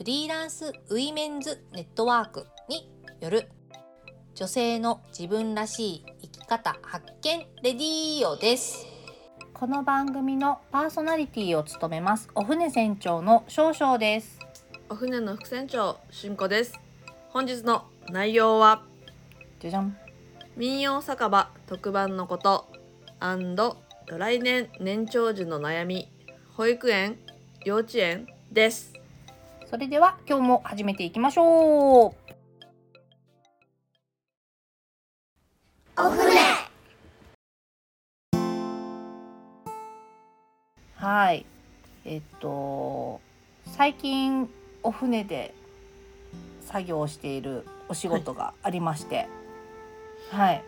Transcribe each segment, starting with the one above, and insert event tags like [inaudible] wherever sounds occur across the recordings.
フリーランスウィメンズネットワークによる女性の自分らしい生き方発見レディーオです。この番組のパーソナリティを務めます。お船船長の少々です。お船の副船長しんこです。本日の内容はじゃじゃん。民謡酒場特番のこと来年年長時の悩み保育園幼稚園ですそれでは今日も始めていきましょう。お船はい。えっと最近お船で作業しているお仕事がありまして。はい、はい、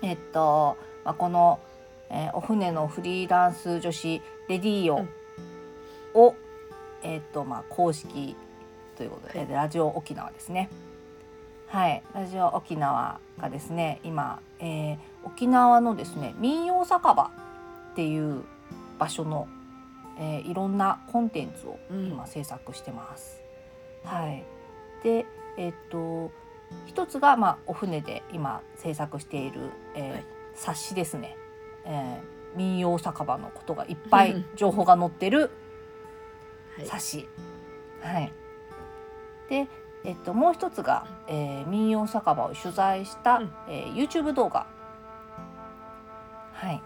えっと、まあ、この、えー、お船のフリーランス女子レディーオを、うん、えっとまあ公式ということで、はい、ラジオ沖縄ですね。はい、ラジオ沖縄がですね今、えー、沖縄のですね民謡酒場っていう場所の、えー、いろんなコンテンツを今制作してます。うん、はい、でえっ、と一つが、まあ、お船で今制作している、えー、はい、冊子ですね、えー、民謡酒場のことがいっぱい情報が載ってる。はい、はい、でえっと、もう一つが、えー、民謡酒場を取材した、うん、えー、YouTube 動画。はい。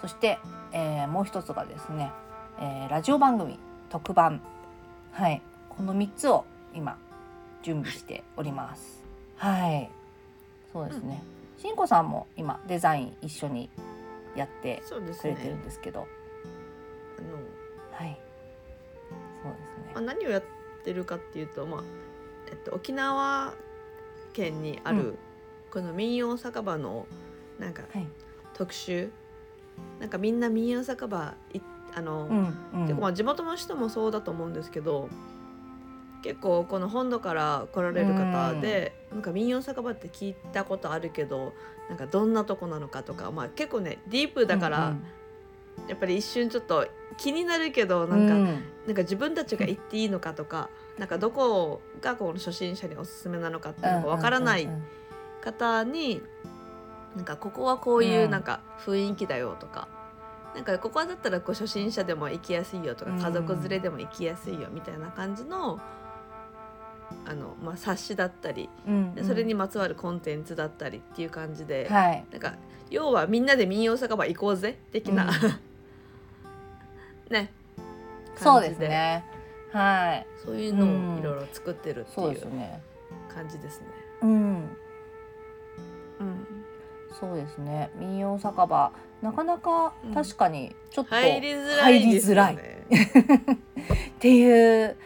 そして、えー、もう一つがですね、えー、ラジオ番組特番。はい。この三つを今準備しております。はい。そうですね。しんこさんも今デザイン一緒にやってくれてるんですけど。ね、あの。はい。そうですね。あ、何をやってるかっていうと、まあ。えっと、沖縄県にある、うん、この民謡酒場のなんか、はい、特集。なんかみんな民謡酒場いあの、うんうん、まあ地元の人もそうだと思うんですけど結構この本土から来られる方で、うん、なんか民謡酒場って聞いたことあるけどなんかどんなとこなのかとか、まあ、結構ねディープだから、うんうん、やっぱり一瞬ちょっと気になるけどなんか、うん、なんか自分たちが行っていいのかとかなんかどこがこの初心者におすすめなのかっていうのがわからない方になんかここはこういうなんか雰囲気だよとか、なんかここだったらこう初心者でも行きやすいよとか家族連れでも行きやすいよみたいな感じの。あのまあ、冊子だったり、うんうん、それにまつわるコンテンツだったりっていう感じで、はい、なんか要はみんなで民謡酒場行こうぜ的な、うん、ね。そうですね。はい。そういうのをいろいろ作ってるっていう感じですね。うん、うん、そうですね。民謡酒場。なかなか確かにちょっと入りづらい、ね、づらい。[laughs] っていう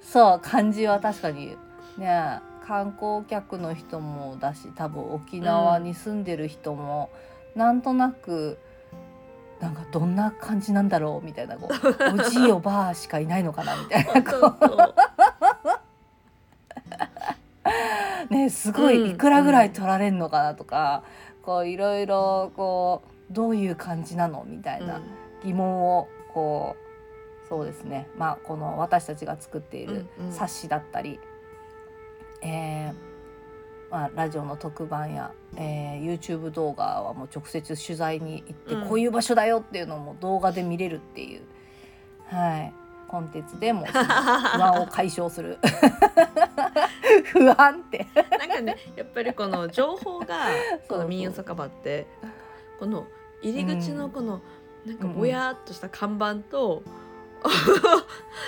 そう感じは確かにね。観光客の人もだし多分沖縄に住んでる人も、うん、なんとなくなんかどんな感じなんだろうみたいなこう [laughs] おじいおばあしかいないのかなみたいなこう。[laughs] ねすごいいくらぐらい取られるのかなとか、うん、こういろいろこうどういう感じなのみたいな疑問をこうそうですね。まあこの私たちが作っている冊子だったり、うんうん、えーまあ、ラジオの特番や、えー、YouTube 動画はもう直接取材に行って、うん、こういう場所だよっていうのも動画で見れるっていう、はい、コンテンツでも [laughs] 不安を解消する。[laughs] 不安って。なんかねやっぱりこの情報が [laughs] この民謡酒場ってこの入り口のこの、うん、なん。かぼやっとした看板と、うん、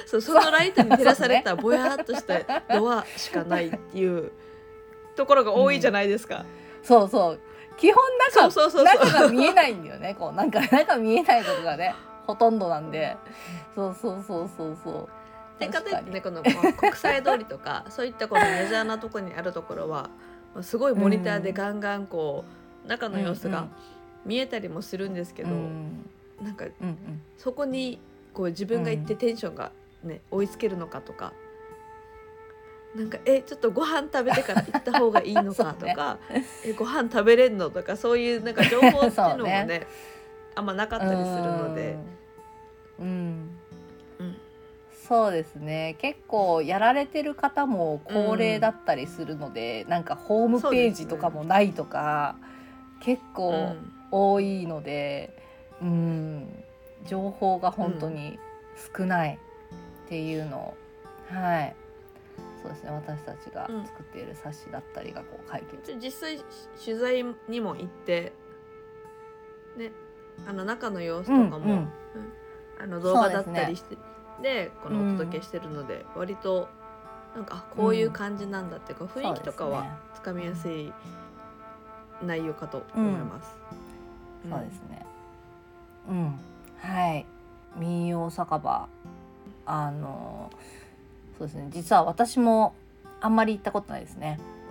そうそのライトに照らされたぼやっとしたドアしかないっていう。ところが多いじゃないですか。うん、そうそう。基本中そうそうそう中が見えないんだよねこう。なんか中見えないことがねほとんどなんで。そうそうそうそうそう。でかといってねこの、確まあ国際通りとか [laughs] そういったこのメジャーなところにあるところはまあすごいモニターでガンガンこう中の様子が見えたりもするんですけど、うんなんかうんうん。そこにこう自分が行ってテンションがね、追いつけるのかとか。なんかえちょっとご飯食べてから行った方がいいのかとか、[laughs] えご飯食べれんのとかそういうなんか情報っていうのもねね。あんまなかったりするので、うん、うん。うん。そうですね。結構やられてる方も高齢だったりするので、なんかホームページとかもないとか、結う構ん多いので、うん、情報が本当に少ないっていうのを、はいそうですね。私たちが作っている冊子だったりがこう解決、実際取材にも行ってねあの中の様子とかも、うんうん。うん。あの動画だったりしてで,、このお届けしてるので、割となんかあこういう感じなんだっていうか、雰囲気とかはつかみやすい内容かと思います。そうですね。うん、はい。民謡酒場。あの。そうですね。実は私も。あんまり行ったことないですね。[laughs]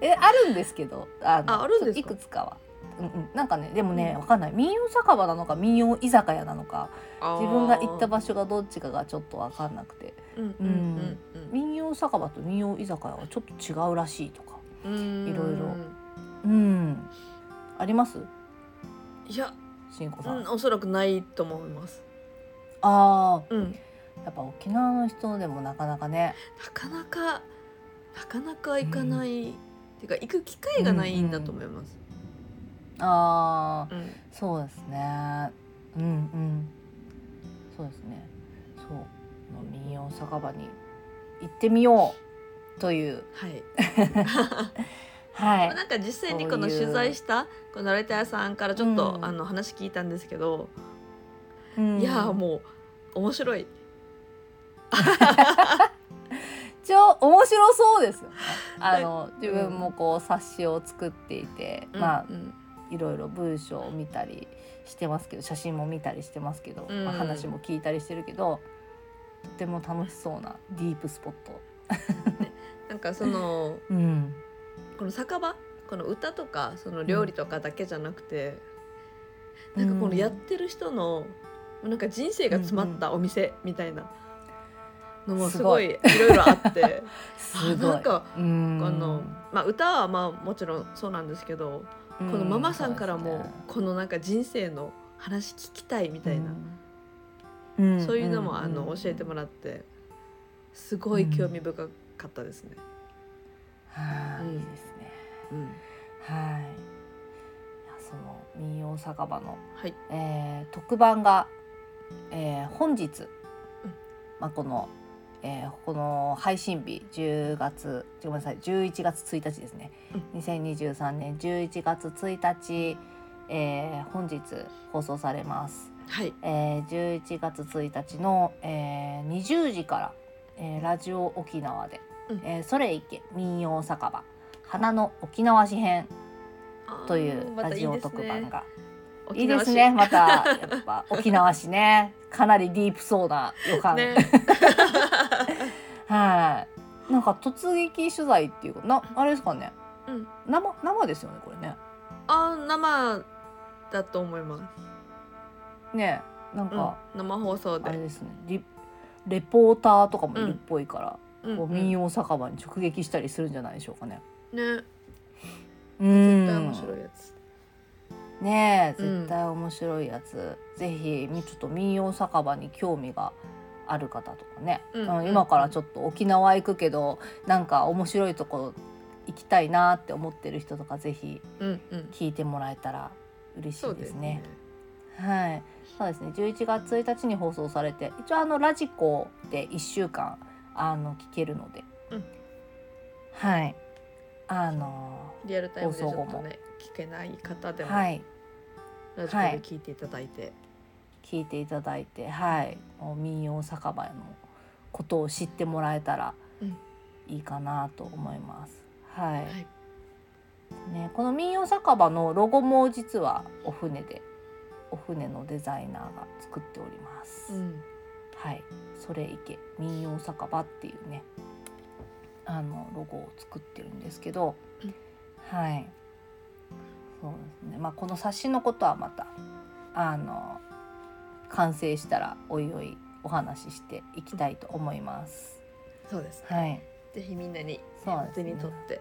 え、あるんですけど。あのああるんですか？いくつかは。うんうん、なんかね、でもね、わかんない。民謡酒場なのか、民謡居酒屋なのか。自分が行った場所がどっちかがちょっとわかんなくて。うんうんうん民謡酒場と民謡居酒屋はちょっと違うらしいとか。うんいろいろうん。あります？いや、しんこさん。うん、おそらくないと思います。ああ。うん、やっぱ沖縄の人でもなかなかね。なかなかなかなか行かない、っていうか行く機会がないんだと思います。ああうん。そうですね。うんうん。そうですね。そう。民謡酒場に行ってみようという。はい。[laughs] はい。なんか実際にこの取材したこのライターさんからちょっと、うん。あの話聞いたんですけど、うん。いやーもう面白い。[laughs] 超面白そうですよね。[laughs] あの自分もこう冊子を作っていて、まあうん。いろいろ文章を見たりしてますけど写真も見たりしてますけど、うん。まあ話も聞いたりしてるけどとても楽しそうなディープスポット。なんかその [laughs] うん。この酒場？この歌とかその料理とかだけじゃなくて、なんかこのやってる人のなんか人生が詰まったお店みたいなのもすごい。いろいろあって。[laughs] すごなんかうん。この、まあ、歌はまあもちろんそうなんですけど、このママさんからもこのなんか人生の話聞きたいみたいな、なそういうのもあの教えてもらってすごい興味深かったですね。はい、うん。いいですね。うん。はい。いやその民謡酒場の、はい、えー特番が、えー本日、まあこの、えーこの配信日10月ごめんなさい11月1日ですね。2023年11月1日、えー本日放送されます。はい、えー、11月1日の、えー、20時から、えーラジオ沖縄でうん「えーそれいけ民謡酒場花の沖縄詩編」というラジオ特番がいいですねまた。やっぱ沖縄市ね。かなりディープそうな予感、ね。[laughs] はい。なんか突撃取材っていうかなあれですかね、うん。生生ですよねこれね。あ生だと思います。ねなんうん。か、生放送で。あれですね。リレポーターとかもいるっぽいから、うん。こう民謡酒場に直撃したりするんじゃないでしょうかね。ね、う絶ん対面白いやつ。ねえうん。絶対面白いやつ、ぜひみちょっと民謡酒場に興味がある方とかね、うんうん今からちょっと沖縄行くけどなんか面白いとこ行きたいなって思ってる人とかぜひうんうん。聞いてもらえたら嬉しそいうでね。ですすね。。はい、そうですね。11月1日に放送されて、一応あのラジコで1週間あの聞けるので、うん。はい、あのリアルタイムでちょっ放送後も。とね聞けない方でも、はい。ラジコで聞いていただいて、聞いていただいて、はい、民謡酒場のことを知ってもらえたらうん。いいかなと思います。はい、はい、ね、この民謡酒場のロゴも実はお船で、お船のデザイナーが作っております。うん、はい。それ池民謡酒場っていうねあのロゴを作ってるんですけど、うん。はいそうですねまあこの冊子のことはまたあの完成したらおいおいお話ししていきたいと思います。そうですね。はい、ぜひみんなにそうですね手に取って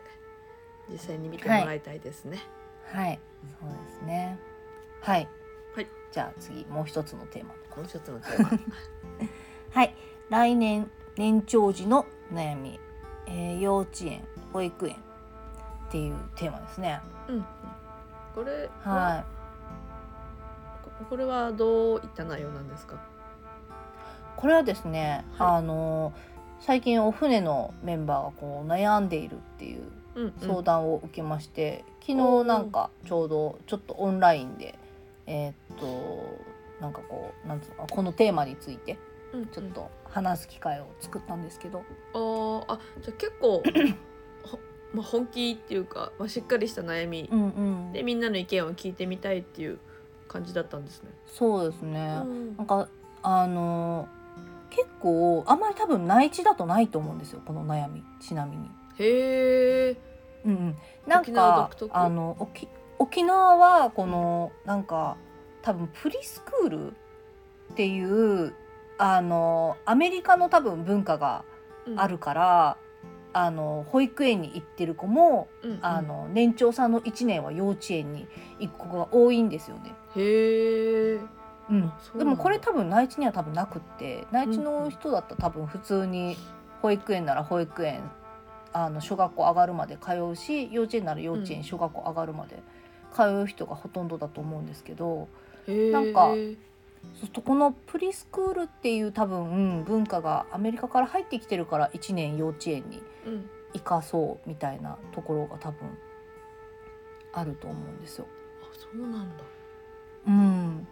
実際に見てもらいたいですね。はい、そうですね。はい、はい、じゃあ次もう一つのテーマ。もう一つのテーマ。[laughs] はい、来年年長時の悩み、えー幼稚園、保育園っていうテーマですね。うんうん。これは、はここれはどういった内容なんですか？い、これはですね、はい。あの最近お船のメンバーがこう悩んでいるっていううんうん。相談を受けまして、おー。昨日なんかちょうどちょっとオンラインでえーっとなんかこうなんつうのこのテーマについてうんうん。ちょっと話す機会を作ったんですけど、あーあじゃあ結構ほ [coughs] まあ本気っていうか、まあ、しっかりした悩み。うんうん。でみんなの意見を聞いてみたいっていう感じだったんですね。そうですね、うん。なんかあの結構あんまり多分内地だとないと思うんですよこの悩み。ちなみに。へえ。うんうん、なんかあの沖沖縄はこのなんか多分プリスクールっていうあのアメリカの多分文化があるから、あの保育園に行ってる子も、うんうんあの年長さんの1年は幼稚園に行く子が多いんですよね。へえ。うんうでもこれ多分内地には多分なくって内地の人だったら多分普通に保育園なら保育園あの小学校上がるまで通うし幼稚園なら幼稚園、うん小学校上がるまで通う人がほとんどだと思うんですけど。なんかそうするとこのプリスクールっていう多分、うん文化がアメリカから入ってきてるから1年幼稚園にうん。生かそうみたいなところが多分あると思うんですよ。あそうなんだ。うん、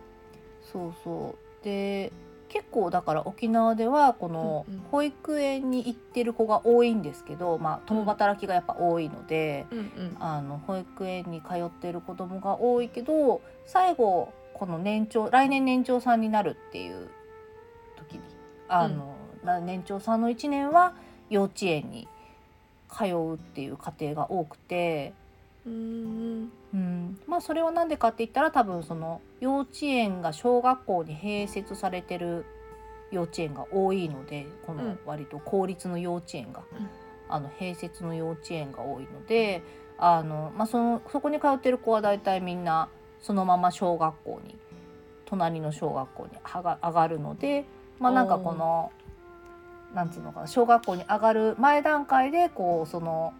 そうそうで結構だから沖縄ではこの保育園に行ってる子が多いんですけど、まあ、共働きがやっぱ多いので、うんうん。あの保育園に通ってる子供が多いけど最後この年長来年年長さんになるっていう時にあの、な年長さんの1年は幼稚園に通うっていう家庭が多くて。うんうん、まあそれは何でかって言ったら多分その幼稚園が小学校に併設されてる幼稚園が多いのでこのうん。割と公立の幼稚園が、うん。あの併設の幼稚園が多いのであの、まあ、そのそこに通ってる子は大体みんなそのまま小学校に隣の小学校に上が上がるのでまあなんかこのなんつうのかな小学校に上がる前段階でこうその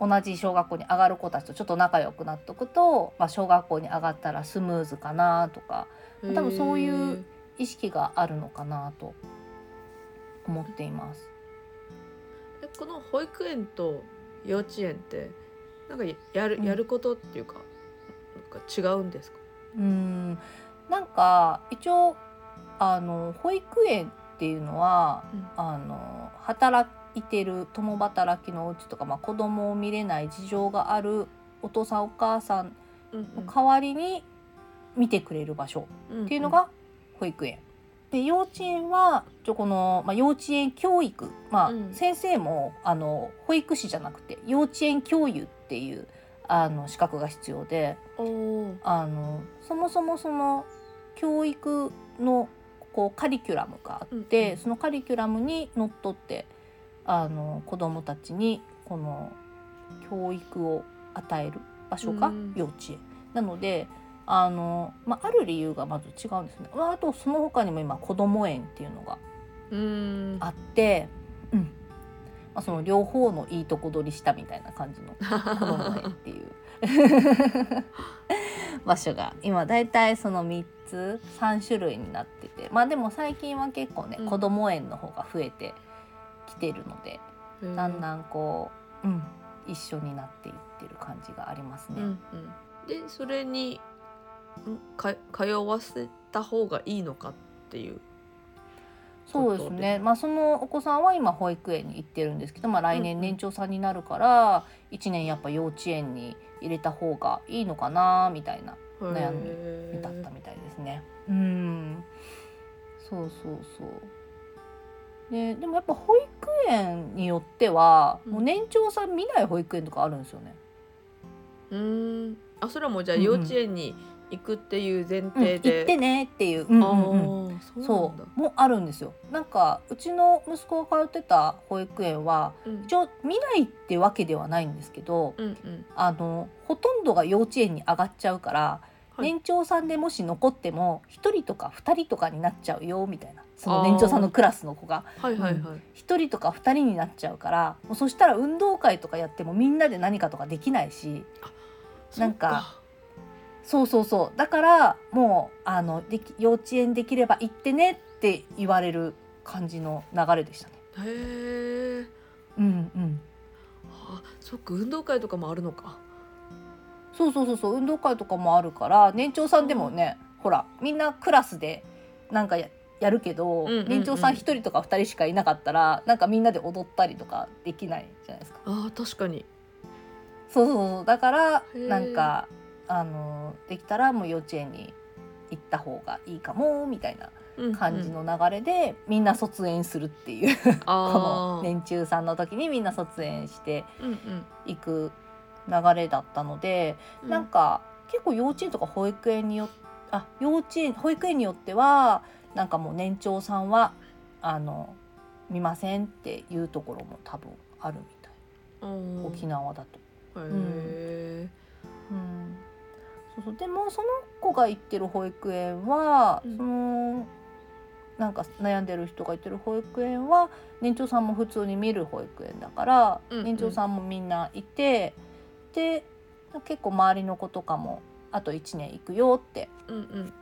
同じ小学校に上がる子たちとちょっと仲良くなっとくと、まあ、小学校に上がったらスムーズかなとかうん。多分そういう意識があるのかなと思っています。えこの保育園と幼稚園ってなんかやるうんやることっていうか、なんか違うんですか？うん。なんか一応あの保育園っていうのは、うん。あの働いてる共働きのお家とか、まあ、子供を見れない事情があるお父さんお母さんうんの代わりに見てくれる場所うん。っていうのが保育園。で幼稚園はちょこの、まあ、幼稚園教育、まあうん。先生もあの保育士じゃなくて幼稚園教諭っていうあの資格が必要であのそもそもその教育のこうカリキュラムがあって、うんうん。そのカリキュラムにのっとってあの子どもたちにこの教育を与える場所がうん。幼稚園。なのであの、まあ、ある理由がまず違うんですね。まあ、あとその他にも今子ども園っていうのがあって、うんまあ、その両方のいいとこ取りしたみたいな感じの子ども園っていう。[laughs] 場所が。今だいたいその3つ3種類になってて。まあでも最近は結構ね、うん。子ども園の方が増えてきてるのでだんだんこう、うん、一緒になっていってる感じがありますね。うんうん、でそれに通わせた方がいいのかっていうそうですね、まあ、そのお子さんは今保育園に行ってるんですけど、まあ、来うんうん。年年長さんになるから1年やっぱ幼稚園に入れた方がいいのかなみたいな悩みだったみたいですね。うん。そうそうそう。ででもやっぱ保育園によっては、うん。もう年長さん見ない保育園とかあるんですよね。うーん。あそれはもうじゃあうんうん。幼稚園に行くっていう前うん、提で、行ってねっていう。うんあうん。うんーそうもあるんですよ。なんかうちの息子が通ってた保育園はうん。一応見ないってわけではないんですけど、うんうん。あのほとんどが幼稚園に上がっちゃうから、はい。年長さんでもし残っても1人とか2人とかになっちゃうよみたいな。その年長さんのクラスの子が。はいはいはい、1人とか2人になっちゃうからもうそしたら運動会とかやってもみんなで何かとかできないしなんかそうそうそう。だからもうあのでき幼稚園できれば行ってねって言われる感じの流れでしたね。へえうんうん。あそっか運動会とかもあるのか。そうそうそうそう。運動会とかもあるから年長さんでもね、ほらみんなクラスでなんかややるけど、うんうんうん。年長さん1人とか2人しかいなかったらなんかみんなで踊ったりとかできないじゃないですか。あー確かに。そうそうそう。だからなんかあのできたらもう幼稚園に行った方がいいかもみたいな感じうん。うんの流れで、みんな卒園するっていうこの年中さんの時にみんな卒園してうんうん。いく流れだったので、うなんか結構幼稚園とか保育園によあ幼稚園保育園によってはなんかもう年長さんはあの見ませんっていうところも多分あるみたい、うん沖縄だと。へえうん、そうそう。でもその子が行ってる保育園は、うん。そのなんか悩んでる人が行ってる保育園は年長さんも普通に見る保育園だから、うんうん。年長さんもみんないてで結構周りの子とかもあと1年行くよってうんうん。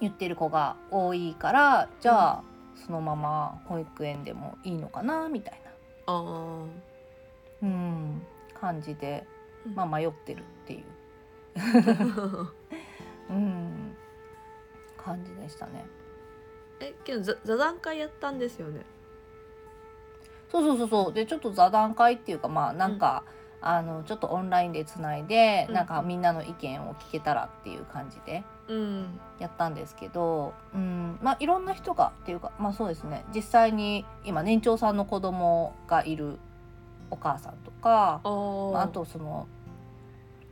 言ってる子が多いからじゃあそのまま保育園でもいいのかなみたいな、うん、感じで、うん。まあ、迷ってるっていう。うん。感じでしたね。えけど座座談会やったんですよね？そうそうそうそう。でちょっと座談会っていうかまあなんか、あのちょっとオンラインでつないで、うん。なんかみんなの意見を聞けたらっていう感じでうん。やったんですけど、うん、まあいろんな人がっていうかまあそうですね。実際に今年長さんの子供がいるお母さんとかまあ、あとその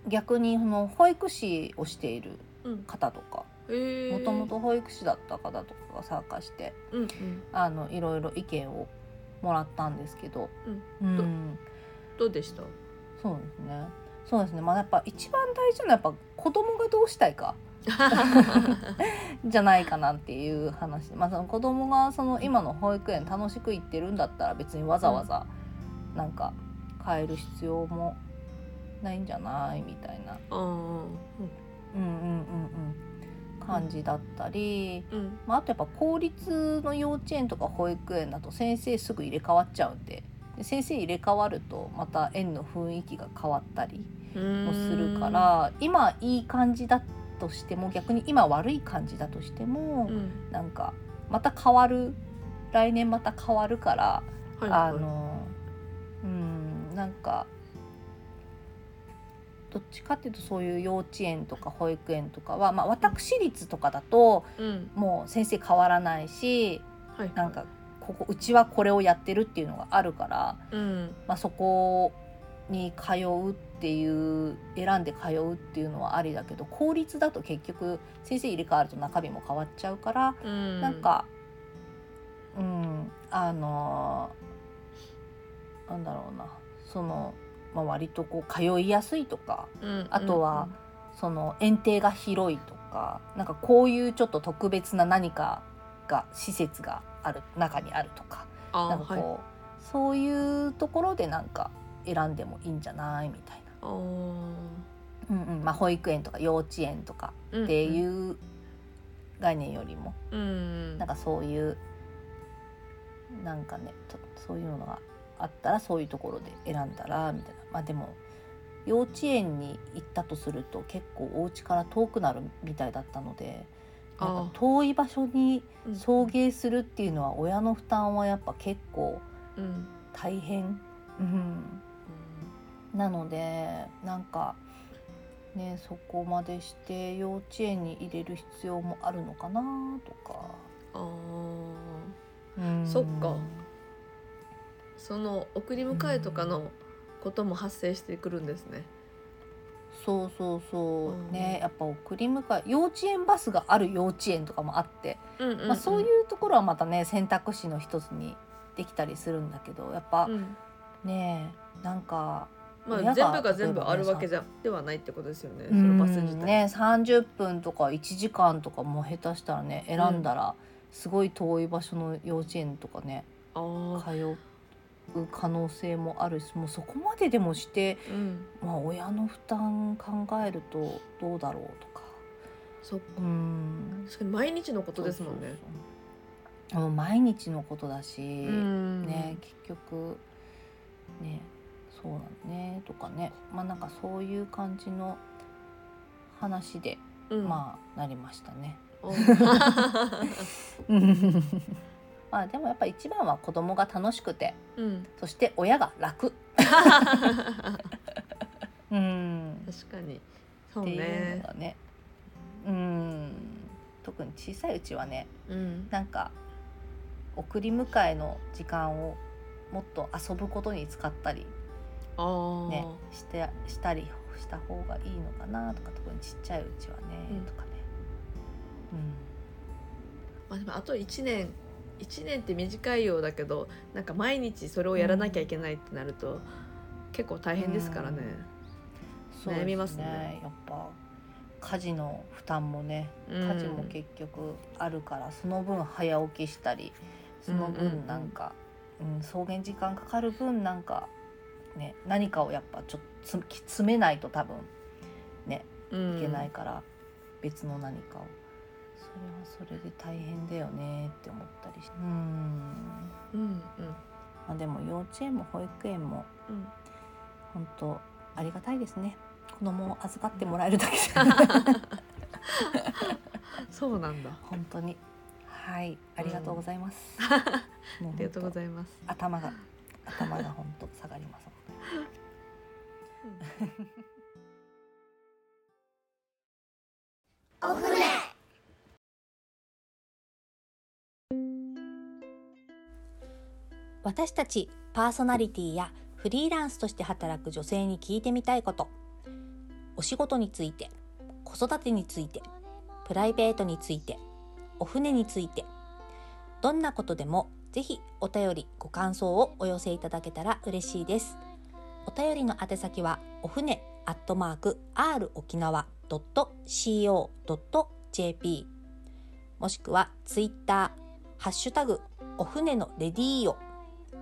逆にその保育士をしているうん。方とかもともと保育士だった方とかが参加してうんうん。あのいろいろ意見をもらったんですけど、うん。うん。どうでした？そうですね。そうですね。まあやっぱ一番大事なのはやっぱ子供がどうしたいか [laughs] じゃないかなっていう話。まあその子供がその今の保育園楽しく行ってるんだったら別にわざわざなんか変える必要もないんじゃない？みたいな、うんうんうん。うん、感じだったり、うん。まあ、あとやっぱ公立の幼稚園とか保育園だと先生すぐ入れ替わっちゃうんで。で先生入れ替わるとまた園の雰囲気が変わったりうんもするから今いい感じだとしても逆に今悪い感じだとしても、うん。なんかまた変わる。来年また変わるから、はいあのうんなんかどっちかっていうとそういう幼稚園とか保育園とかは、まあ、私立とかだとうん。もう先生変わらないしはいなんかここうちはこれをやってるっていうのがあるから、うん。まあ、そこに通うっていう選んで通うっていうのはありだけど公立だと結局先生入れ替わると中身も変わっちゃうから、うん。なんかうんあのなんだろうなその、まあ、割とこう通いやすいとかうんあとはその園庭が広いとかなんかこういうちょっと特別な何かが施設がある中にあるとか。あなんかこう、はい。そういうところでなんか選んでもいいんじゃないみたいな、うんうん。まあ、保育園とか幼稚園とかってうん。いう概念よりも、うん。なんかそういうなんかねとそういうのがあったらそういうところで選んだらみたいな。まあでも幼稚園に行ったとすると結構お家から遠くなるみたいだったのでなんあか遠い場所にうん送迎するっていうのは親の負担はやっぱ結構うん。大変、うん、なのでなんかねそこまでして幼稚園に入れる必要もあるのかなとか。あうん。そっかその送り迎えとかのことも発生してくるんですね。そうそうそう、うん。ねやっぱ送り迎え幼稚園バスがある幼稚園とかもあって、うんうんうん。まあ、そういうところはまたね選択肢の一つにできたりするんだけどやっぱうん。ねなんかまあ、全部が全部あるわけじゃではないってことですよね。そのバス自体。ね30分とか1時間とかも下手したらね選んだらすごい遠い場所の幼稚園とかねああ、通う可能性もあるしもうそこまででもして、うん、まあ、親の負担考えるとどうだろうとか。そっか。うん毎日のことですもんね。そう毎日のことだし、うんね結局ねそうなのねとかねまあなんかそういう感じの話で、うん、まあなりましたね。お [laughs] [laughs] まあでもやっぱ一番は子供が楽しくてうん、そして親が楽。[laughs] うん確かに。そうっていうねの。がねうん特に小さいうちはねうん、なんか送り迎えの時間をもっと遊ぶことに使ったりねしてしたりした方がいいのかなとか特にちっちゃいうちはね、うんとかね。まあでもあと一年一年って短いようだけどなんか毎日それをやらなきゃいけないってなると、結構大変ですからね。うん、悩みますね。やっぱ家事の負担もねうん。家事も結局あるから、その分早起きしたりそのうんうんうん。分なんか、うん草原時間かかる分なんかね何かをやっぱちょっとつ詰めないと多分ねうん。いけないから、別の何かをそれはそれで大変だよねって思ったりしてうん。うんうん。まあでも幼稚園も保育園もうん。本当ありがたいですね。子供を預かってもらえるだけで。そうなんだ。あ [laughs] 本当に。はい。ありがとうございます、もうりがとうごいざいます。頭が頭が本当下がります。お船私たちパーソナリティやフリーランスとして働く女性に聞いてみたいこと。お仕事について子育てについてプライベートについてお船について。どんなことでもぜひお便りご感想をお寄せいただけたら嬉しいです。お便りの宛先はお船アットマーク r 沖縄 .co.jp もしくはツイッターハッシュタグお船のレディーオ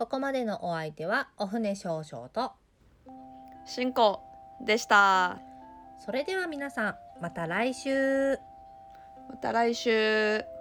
ここまでのお相手はお船少々と、進行でした。それでは皆さん、また来週。また来週。